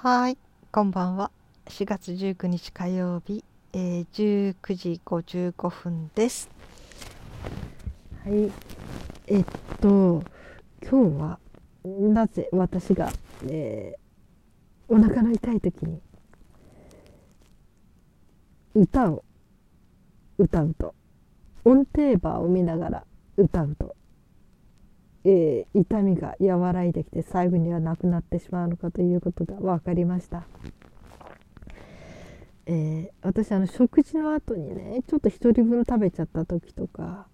はい、こんばんは。4月19日火曜日、えー、19時55分です。はい、えっと今日はなぜ私が、えー、お腹の痛い時に歌を歌うと音程バーを見ながら歌うとえー、痛みが和らいできて最後にはなくなってしまうのかということが分かりました。えー、私あの食事の後にねちょっと1人分食べちゃった時とか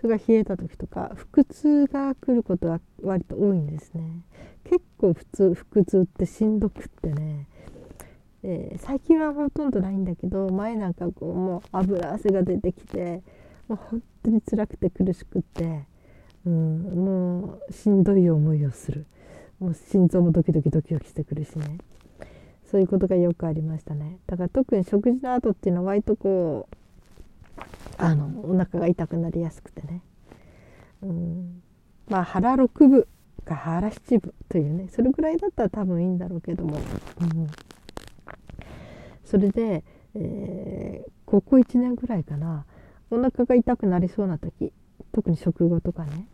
それが冷えた時とか腹痛が来ることが割と多いんですね結構普通腹痛ってしんどくってね、えー、最近はほとんどないんだけど前なんかこうもう油汗が出てきてもう本当に辛くて苦しくってうん、もうしんどい思いをする。もう心臓もドキドキドキドキしてくるしね。そういうことがよくありましたね。だから特に食事の後っていうのは割とこうあのお腹が痛くなりやすくてね、うん、まあ腹6分か腹7分というねそれぐらいだったら多分いいんだろうけども、うん、それで、えー、ここ1年ぐらいかな。お腹が痛くなりそうな時特に食後とかね。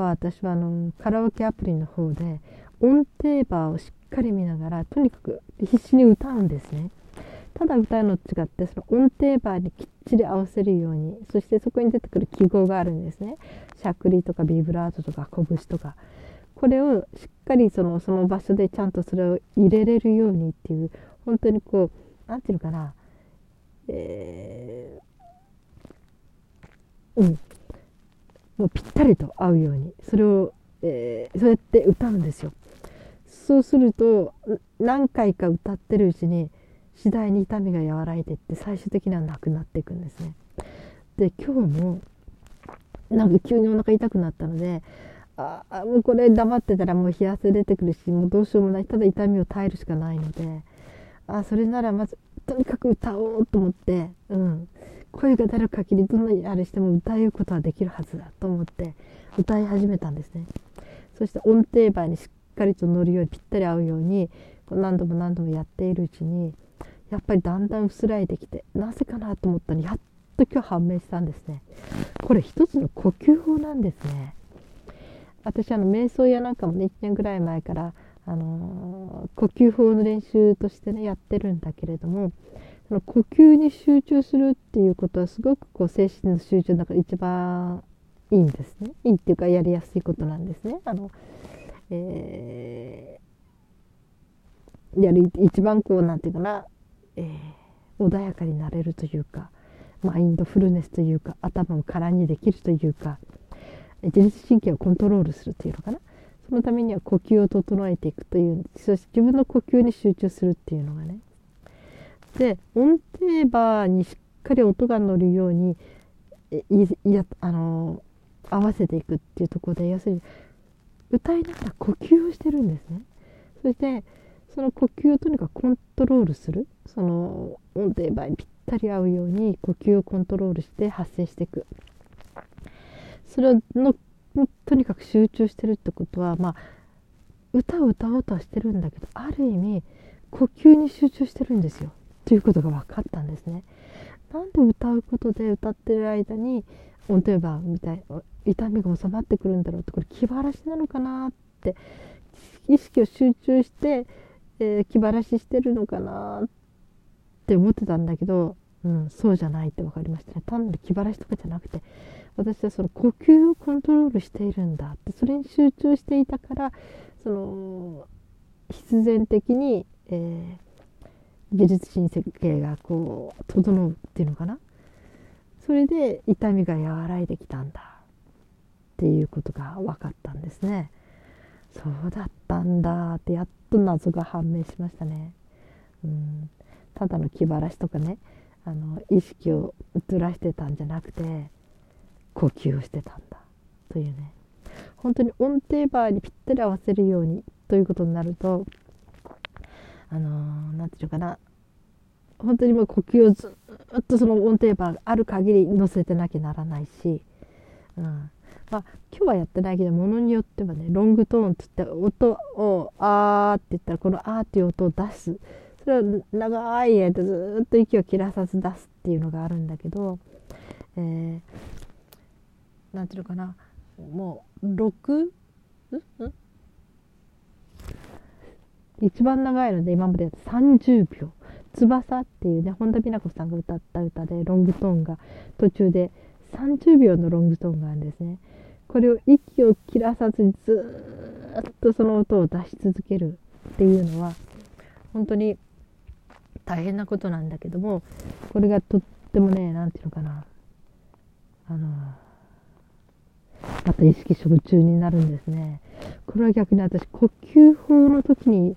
は私はあのカラオケアプリの方で音程バーをしっかり見ながらとにかく必死に歌うんですね。ただ歌うのと違ってその音程バーにきっちり合わせるようにそしてそこに出てくる記号があるんですね。しゃくりとかビブラートとか拳とかこれをしっかりそのその場所でちゃんとそれを入れれるようにっていう本当にこう何て言うのかなえー、うんもうぴったりと合うようにそれを、えー、そうやって歌うんですよ。そうすると何回か歌ってるうちに次第に痛みが和らいでいって最終的にはなくなっていくんですね。で今日もなんか急にお腹痛くなったのであもうこれ黙ってたらもう冷や汗出てくるしもうどうしようもないただ痛みを耐えるしかないのであそれならまずとにかく歌おうと思って、うん、声が出る限りどんなにあれしても歌うことはできるはずだと思って歌い始めたんですね。そして音程バーにしっかりと乗るようにぴったり合うように何度も何度もやっているうちにやっぱりだんだん薄らいできてなぜかなと思ったらやっと今日判明したんですね。これ一つの呼吸法なんですね。私あの瞑想やなんかもね1年ぐらい前からあのー、呼吸法の練習としてねやってるんだけれども呼吸に集中するっていうことはすごくこう精神の集中の中で一番いいんですねいいっていうかやりやすいことなんですね。あのえー、やる一番こうなんていうかな、えー、穏やかになれるというかマインドフルネスというか頭を空にできるというか自律神経をコントロールするというのかなそのためには呼吸を整えていくというそして自分の呼吸に集中するっていうのがねで音程バーにしっかり音が乗るようにいやあの合わせていくっていうところで要するに歌いながら呼吸をしてるんですね。そしてその呼吸をとにかくコントロールするその音程バーにぴったり合うように呼吸をコントロールして発声していく。それのとにかく集中してるってことはまあ歌を歌おうとはしてるんだけどある意味呼吸に集中してるんですよ。ということが分かったんですね。なんで歌うことで歌ってる間に音程バーみたい痛みが収まってくるんだろうってこれ気晴らしなのかなって意識を集中して、えー、気晴らししてるのかなって思ってたんだけど、うん、そうじゃないって分かりましたね単なる気晴らしとかじゃなくて私はその呼吸をコントロールしているんだってそれに集中していたからその必然的に、えー自律神経がこう整うっていうのかな？それで痛みが和らいできたんだっていうことが分かったんですね。そうだったんだってやっと謎が判明しましたね。うん。ただの気晴らしとかねあの意識をずらしてたんじゃなくて呼吸をしてたんだというね。本当に音程バーにぴったり合わせるようにということになるとあの何、て言うかな。本当にもう呼吸をずっとその音程バーがある限り乗せてなきゃならないし、うん、まあ今日はやってないけどものによってはねロングトーンっつって音を「あー」って言ったらこの「あ」っていう音を出す。それは長い間ずっと息を切らさず出すっていうのがあるんだけど、えー、なんていうのかな。もう6一番長いので今までやった30秒「翼」っていうね本田美奈子さんが歌った歌でロングトーンが途中で30秒のロングトーンがあるんですね。これを息を切らさずにずっとその音を出し続けるっていうのは本当に大変なことなんだけどもこれがとってもね何て言うのかなあのまた意識集中になるんですね。これは逆に私呼吸法の時に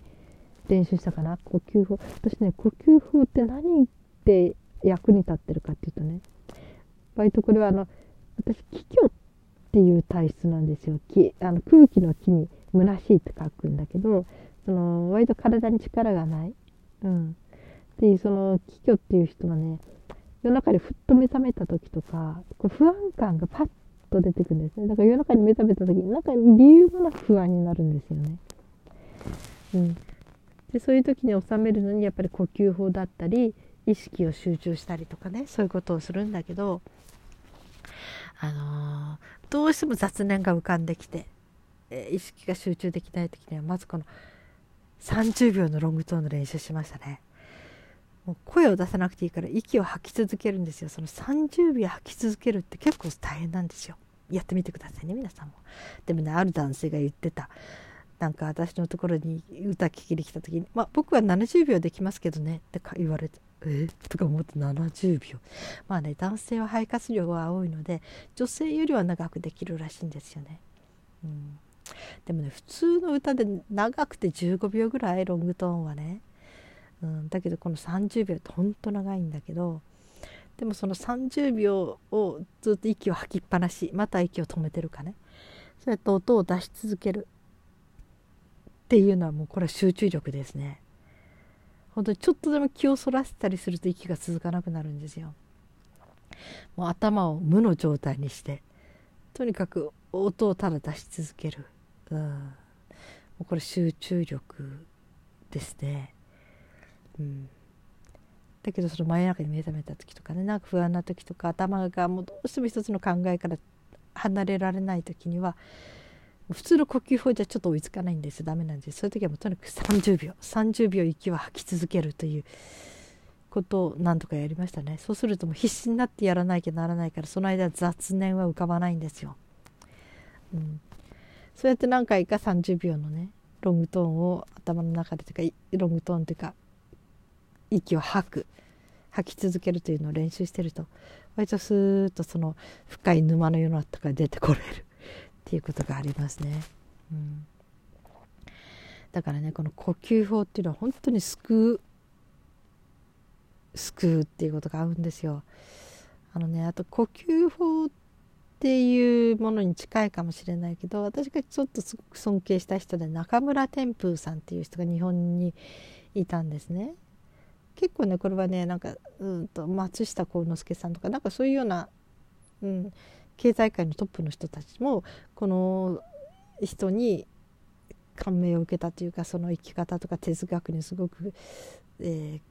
練習したかな？呼吸法。私ね呼吸法って何で役に立ってるかっていうとね割とこれはあの私気虚っていう体質なんですよ。気あの空気の気に虚しいって書くんだけどその割と体に力がない、うん、っていうその気虚っていう人はね夜中にふっと目覚めた時とかこう不安感がパッと出てくるんですね。だから夜中に目覚めた時なんか理由もなく不安になるんですよね。うん、でそういう時に収めるのにやっぱり呼吸法だったり意識を集中したりとかねそういうことをするんだけど、あのー、どうしても雑念が浮かんできて、え、意識が集中できない時にはまずこの30秒のロングトーンの練習しましたね。もう声を出さなくていいから息を吐き続けるんですよ。その30秒吐き続けるって結構大変なんですよ。やってみてくださいね皆さんも。でもねある男性が言ってた。なんか私のところに歌聴きに来た時に「まあ、僕は70秒できますけどね」って言われて「え？とか思って70秒。まあね男性は肺活量が多いので女性よりは長くできるらしいんですよね。うん、でもね普通の歌で長くて15秒ぐらいロングトーンはね、うん、だけどこの30秒ってほんと長いんだけどでもその30秒をずっと息を吐きっぱなしまた息を止めてるかね。そうやって音を出し続ける。っていうのはもうこれは集中力ですね。本当にちょっとでも気をそらせたりすると息が続かなくなるんですよ。もう頭を無の状態にしてとにかく音をただ出し続ける、うん、もうこれ集中力ですね、うん、だけどその真夜中に目覚めた時とかねなんか不安な時とか頭がもうどうしても一つの考えから離れられない時には普通の呼吸法じゃちょっと追いつかないんです。ダメなんです。そういう時はもうとにかく30秒。30秒息を吐き続けるということを何とかやりましたね。そうするともう必死になってやらなきゃならないからその間雑念は浮かばないんですよ、うん、そうやって何回か30秒のねロングトーンを頭の中でというかロングトーンというか息を吐く。吐き続けるというのを練習してると割とスーッとその深い沼の世の中から出てこれる。っていうことがありますね。うん、だからねこの呼吸法っていうのは本当に救う救うっていうことが合うんですよ。あのねあと呼吸法っていうものに近いかもしれないけど私がちょっとすごく尊敬した人で中村天風さんっていう人が日本にいたんですね。結構ねこれはねなんかうんと松下幸之助さんとかなんかそういうような、うん、経済界のトップの人たちもこの人に感銘を受けたというかその生き方とか哲学にすごく、え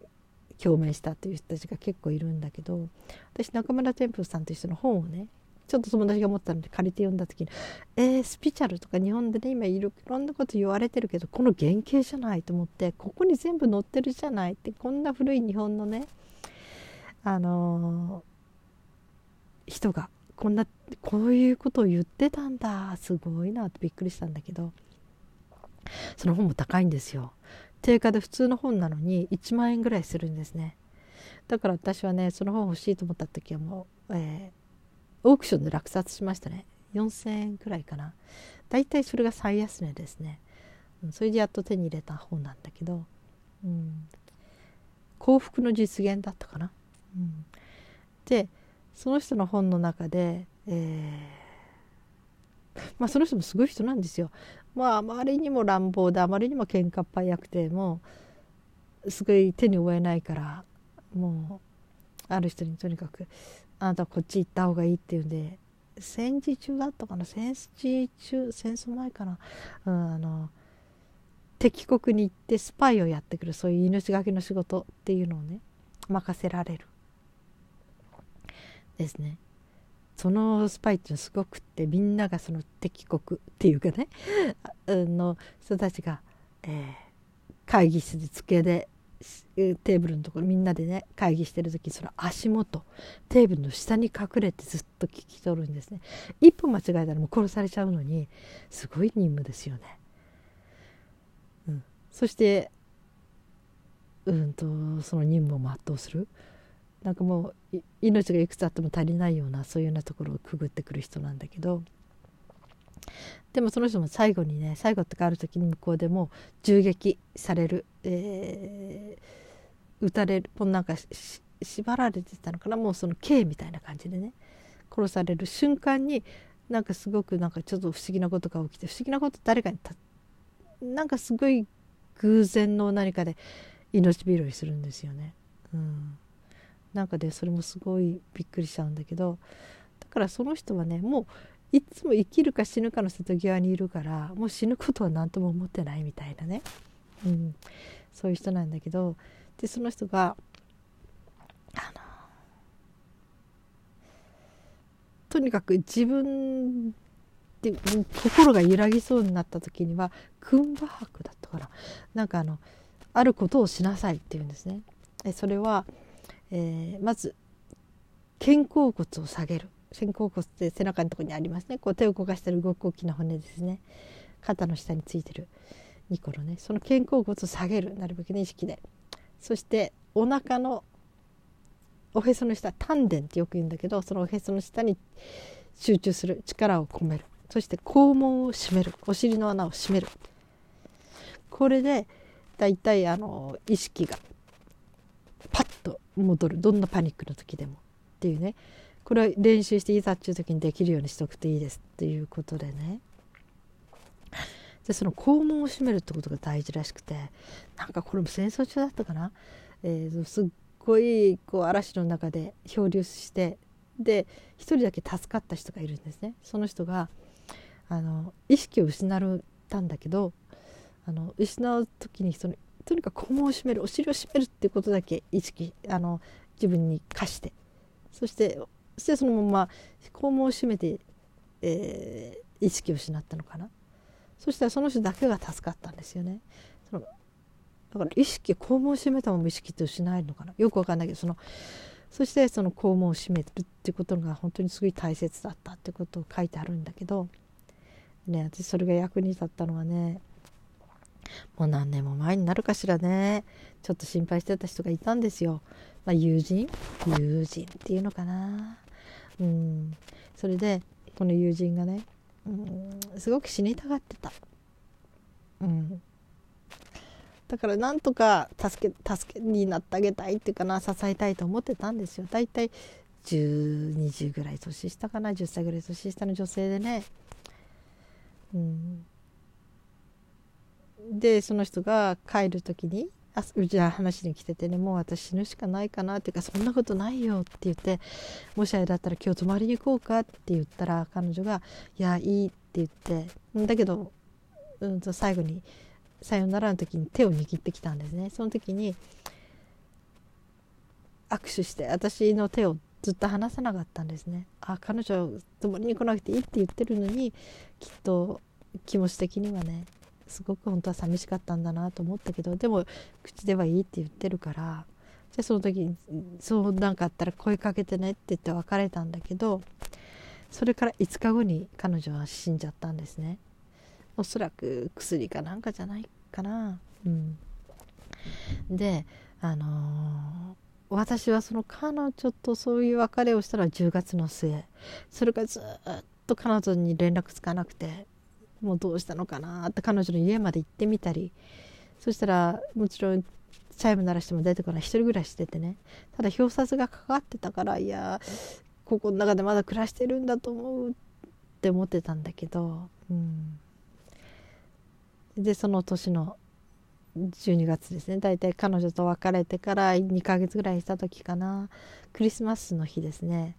ー、共鳴したという人たちが結構いるんだけど私中村天風さんという人の本をねちょっと友達が持ったので借りて読んだ時に「えー、スピチャルとか日本でね今いろいろんなこと言われてるけどこの原型じゃない」と思ってここに全部載ってるじゃないってこんな古い日本のねあのー、人がこんなこういうことを言ってたんだ。すごいなってびっくりしたんだけど。その本も高いんですよ。定価で普通の本なのに1万円ぐらいするんですね。だから私はねその本欲しいと思った時はもう、えー、オークションで落札しましたね。4000円くらいかな。だいたいそれが最安値ですね、うん、それでやっと手に入れた本なんだけど、うん、幸福の実現だったかな、うん、でその人の本の中で、えー、まあその人もすごい人なんですよ。まああまりにも乱暴であまりにも喧嘩っ早くてもすごい手に負えないからもうある人にとにかく「あなたはこっち行った方がいい」って言うんで戦時中だったかな？戦時中戦争前かな、うん、あの敵国に行ってスパイをやってくるそういう命がけの仕事っていうのをね任せられる。ですね。そのスパイっていうのはすごくってみんながその敵国っていうかねの人たちが、えー、会議室で机でテーブルのところみんなでね会議してる時その足元テーブルの下に隠れてずっと聞き取るんですね。一歩間違えたらもう殺されちゃうのにすごい任務ですよね、うん、そしてうんとその任務を全うする。なんかもう命がいくつあっても足りないようなそういうようなところをくぐってくる人なんだけどでもその人も最後にね最後ってかある時に向こうでも銃撃される、えー、撃たれるもうなんか縛られてたのかな？もうその刑みたいな感じでね殺される瞬間になんかすごくなんかちょっと不思議なことが起きて不思議なこと誰かにたなんかすごい偶然の何かで命拾いするんですよね。うんなんかでそれもすごいびっくりしちゃうんだけどだからその人はねもういつも生きるか死ぬかの瀬戸際にいるからもう死ぬことは何とも思ってないみたいなね、うん、そういう人なんだけどでその人があのとにかく自分で心が揺らぎそうになった時には訓馬博だったからなんかあのあることをしなさいっていうんですね。それはえー、まず肩甲骨を下げる。肩甲骨って背中のとこにありますね。こう手を動かしてる動く大きな骨ですね。肩の下についてる2個のね。その肩甲骨を下げるなるべくね意識で。そしてお腹のおへその下丹田ってよく言うんだけどそのおへその下に集中する。力を込める。そして肛門を閉める。お尻の穴を閉める。これでだいたいあの意識がパッ戻る。どんなパニックの時でも。っていうね。これは練習していざっていう時にできるようにしとくといいです。っていうことでね。でその肛門を閉めるってことが大事らしくて。なんかこれも戦争中だったかな、えー、すっごいこう嵐の中で漂流してで一人だけ助かった人がいるんですね。その人があの意識を失ったんだけどあの失う時にそのとにかく肛門を閉めるお尻を閉めるっていうことだけ意識あの自分に課して。そしてそしてそのまま肛門を閉めて、えー、意識を失ったのかな。そしたらその人だけが助かったんですよね。そのだから意識肛門を閉めたまま意識って失えるのかな。よくわかんないけどそのそしてその肛門を閉めるっていうことが本当にすごい大切だったってことを書いてあるんだけど、ね、私それが役に立ったのはねもう何年も前になるかしらね。ちょっと心配してた人がいたんですよ、まあ、友人？友人っていうのかな。うん。それでこの友人がねうんすごく死にたがってた。うん。だからなんとか助け助けになってあげたいっていうかな支えたいと思ってたんですよ。だいたい1020ぐらい年下かな。10歳ぐらい年下の女性でね。うん。でその人が帰る時にあうちは話に来ててねもう私死ぬしかないかなっていうかそんなことないよって言ってもしあれだったら今日泊まりに行こうかって言ったら彼女が「いやいい」って言ってだけど、うんと最後に「さよなら」の時に手を握ってきたんですね。その時に握手して私の手をずっと離さなかったんですね。あ彼女泊まりに来なくていいって言ってるのにきっと気持ち的にはねすごく本当は寂しかったんだなと思ったけどでも口ではいいって言ってるからじゃあその時にそうなんかあったら声かけてねって言って別れたんだけどそれから5日後に彼女は死んじゃったんですね。おそらく薬かなんかじゃないかな。うん。であのー、私はその彼女とそういう別れをしたのは10月の末。それからずっと彼女に連絡つかなくて。もうどうしたのかなって彼女の家まで行ってみたりそしたらもちろんチャイム鳴らしても出てこない一人暮らししててね。ただ表札がかかってたからいやここの中でまだ暮らしてるんだと思うって思ってたんだけど、うん、でその年の12月ですね。大体彼女と別れてから2ヶ月ぐらいした時かな。クリスマスの日ですね。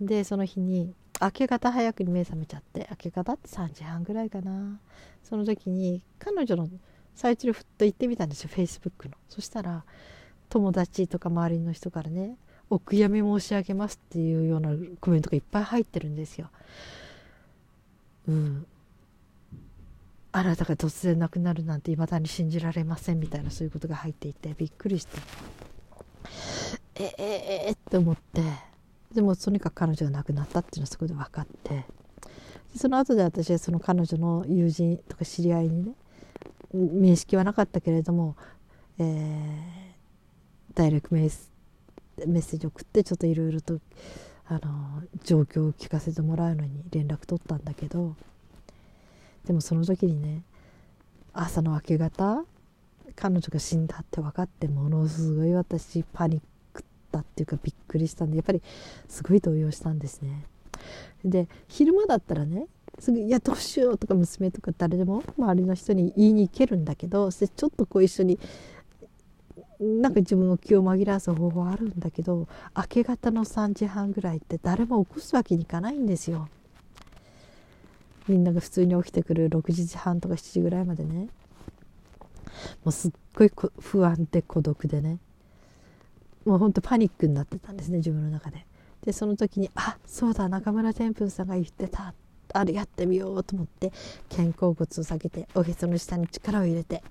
でその日に明け方早くに目覚めちゃって明け方って3時半ぐらいかな。その時に彼女のサイトにふっと行ってみたんですよフェイスブックの。そしたら友達とか周りの人からね「お悔やみ申し上げます」っていうようなコメントがいっぱい入ってるんですよ。うん、あなたが突然亡くなるなんていまだに信じられませんみたいなそういうことが入っていてびっくりして。ええええって思って。でもとにかく彼女が亡くなったっていうのはそこで分かって。その後で私はその彼女の友人とか知り合いにね面識はなかったけれども、えー、ダイレクトメッセージ送ってちょっといろいろとあの状況を聞かせてもらうのに連絡取ったんだけどでもその時にね朝の明け方彼女が死んだって分かってものすごい私パニックだっていうかびっくりしたんでやっぱりすごい動揺したんですね。で昼間だったらねすぐ「いやどうしよう」とか娘とか誰でも周りの人に言いに行けるんだけどちょっとこう一緒になんか自分の気を紛らわす方法あるんだけど明け方の3時半ぐらいって誰も起こすわけにいかないんですよ。みんなが普通に起きてくる6時半とか7時ぐらいまでねもうすっごい不安で孤独でねもうほんとパニックになってたんですね自分の中で。でその時にあそうだ中村天風さんが言ってた。あれやってみようと思って肩甲骨を下げておへその下に力を入れて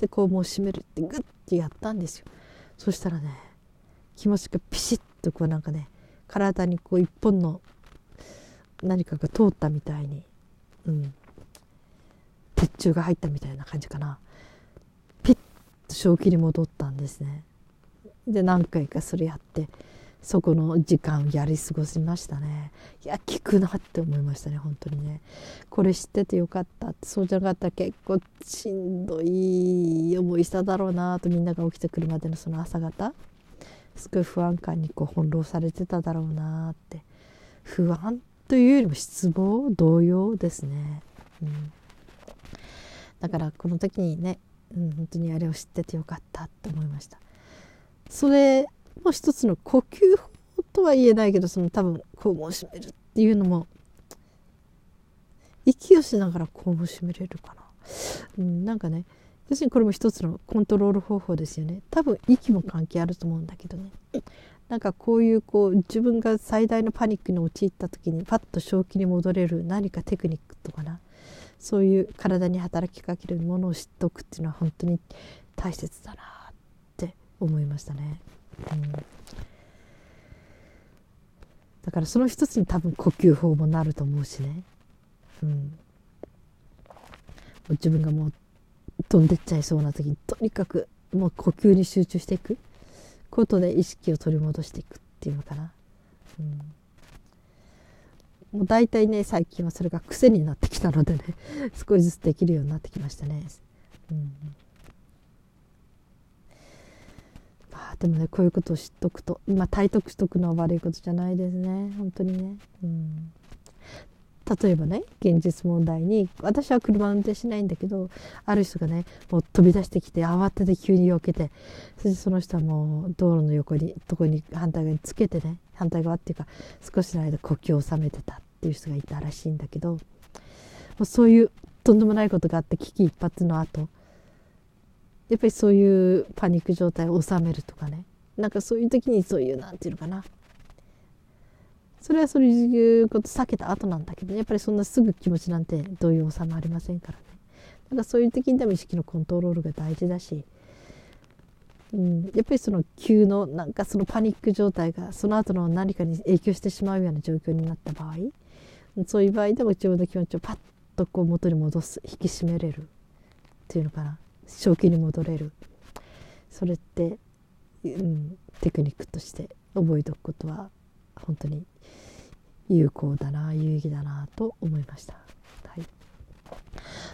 で肛門を締めるってグッてやったんですよ。そしたらね気持ちがピシッとこうなんかね体にこう一本の何かが通ったみたいに、うん、鉄柱が入ったみたいな感じかな。ピッと正気に戻ったんですね。で何回かそれやってそこの時間をやり過ごしましたね。いや効くなって思いましたね本当にね。これ知っててよかった。ってそうじゃなかったら結構しんどい思いしただろうなとみんなが起きてくるまでのその朝方。すごい不安感にこう翻弄されてただろうなって。不安というよりも失望動揺ですね、うん、だからこの時にね、うん、本当にあれを知っててよかったって思いました。それも一つの呼吸法とは言えないけどその多分肛門を閉めるっていうのも息をしながら肛門を閉めれるかな、うん、なんかね要するにこれも一つのコントロール方法ですよね。多分息も関係あると思うんだけどね。なんかこういうこう自分が最大のパニックに陥った時にパッと正気に戻れる何かテクニックとかな。そういう体に働きかけるものを知っておくっていうのは本当に大切だな。思いましたね。うん、だからその一つに多分呼吸法もなると思うしね、うん、自分がもう飛んでっちゃいそうな時にとにかくもう呼吸に集中していくことで意識を取り戻していくっていうのかな。うんもう大体ね最近はそれが癖になってきたのでね少しずつできるようになってきましたね。うんまあ、でもねこういうことを知っとくと今体得しとくのは悪いことじゃないですね本当にね。うん例えばね現実問題に私は車運転しないんだけどある人がねもう飛び出してきて慌てて急に避けてそしてその人はもう道路の横にとこに反対側につけてね反対側っていうか少しの間呼吸を収めてたっていう人がいたらしいんだけどもうそういうとんでもないことがあって危機一髪の後やっぱりそういうパニック状態を収めるとかね。なんかそういう時にそういうなんていうのかな。それはそういうこと避けた後なんだけど、やっぱりそんなすぐ気持ちなんて動揺収まりませんからね。だからそういう時にでも意識のコントロールが大事だし、うん、やっぱりその急のなんかそのパニック状態がその後の何かに影響してしまうような状況になった場合そういう場合でも自分の気持ちをパッとこう元に戻す引き締めれるっていうのかな。正気に戻れるそれって、うん、テクニックとして覚えておくことは本当に有効だな有意義だなと思いました。はい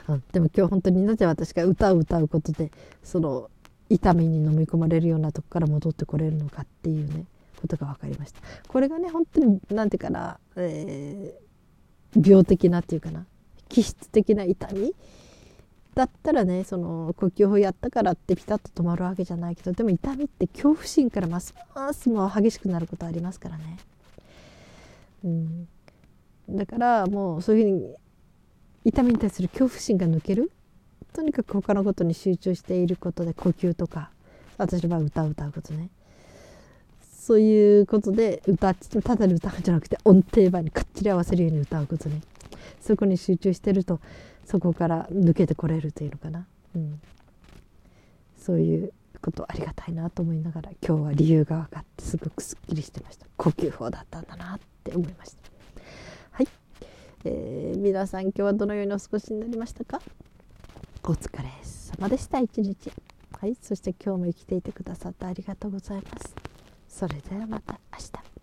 うん、でも今日本当になぜ私が歌を歌うことでその痛みに飲み込まれるようなとこから戻ってこれるのかっていうねことが分かりました。これがね本当に何て言うかな、えー、病的なっていうかな気質的な痛みだったらねその呼吸法やったからってピタッと止まるわけじゃないけどでも痛みって恐怖心からますますも激しくなることありますからね。うん、だからもうそういうふうに痛みに対する恐怖心が抜ける。とにかく他のことに集中していることで呼吸とか私の場合歌を歌うことね。そういうことで歌ただで歌うじゃなくて音程場にかっちり合わせるように歌うことね。そこに集中してるとそこから抜けてこれるというのかな、うん、そういうことありがたいなと思いながら今日は理由が分かってすごくすっきりしてました。呼吸法だったんだなって思いました。はい、えー、皆さん今日はどのようにお過ごしになりましたか？お疲れ様でした。一日。はい。そして今日も生きていてくださってありがとうございます。それではまた明日。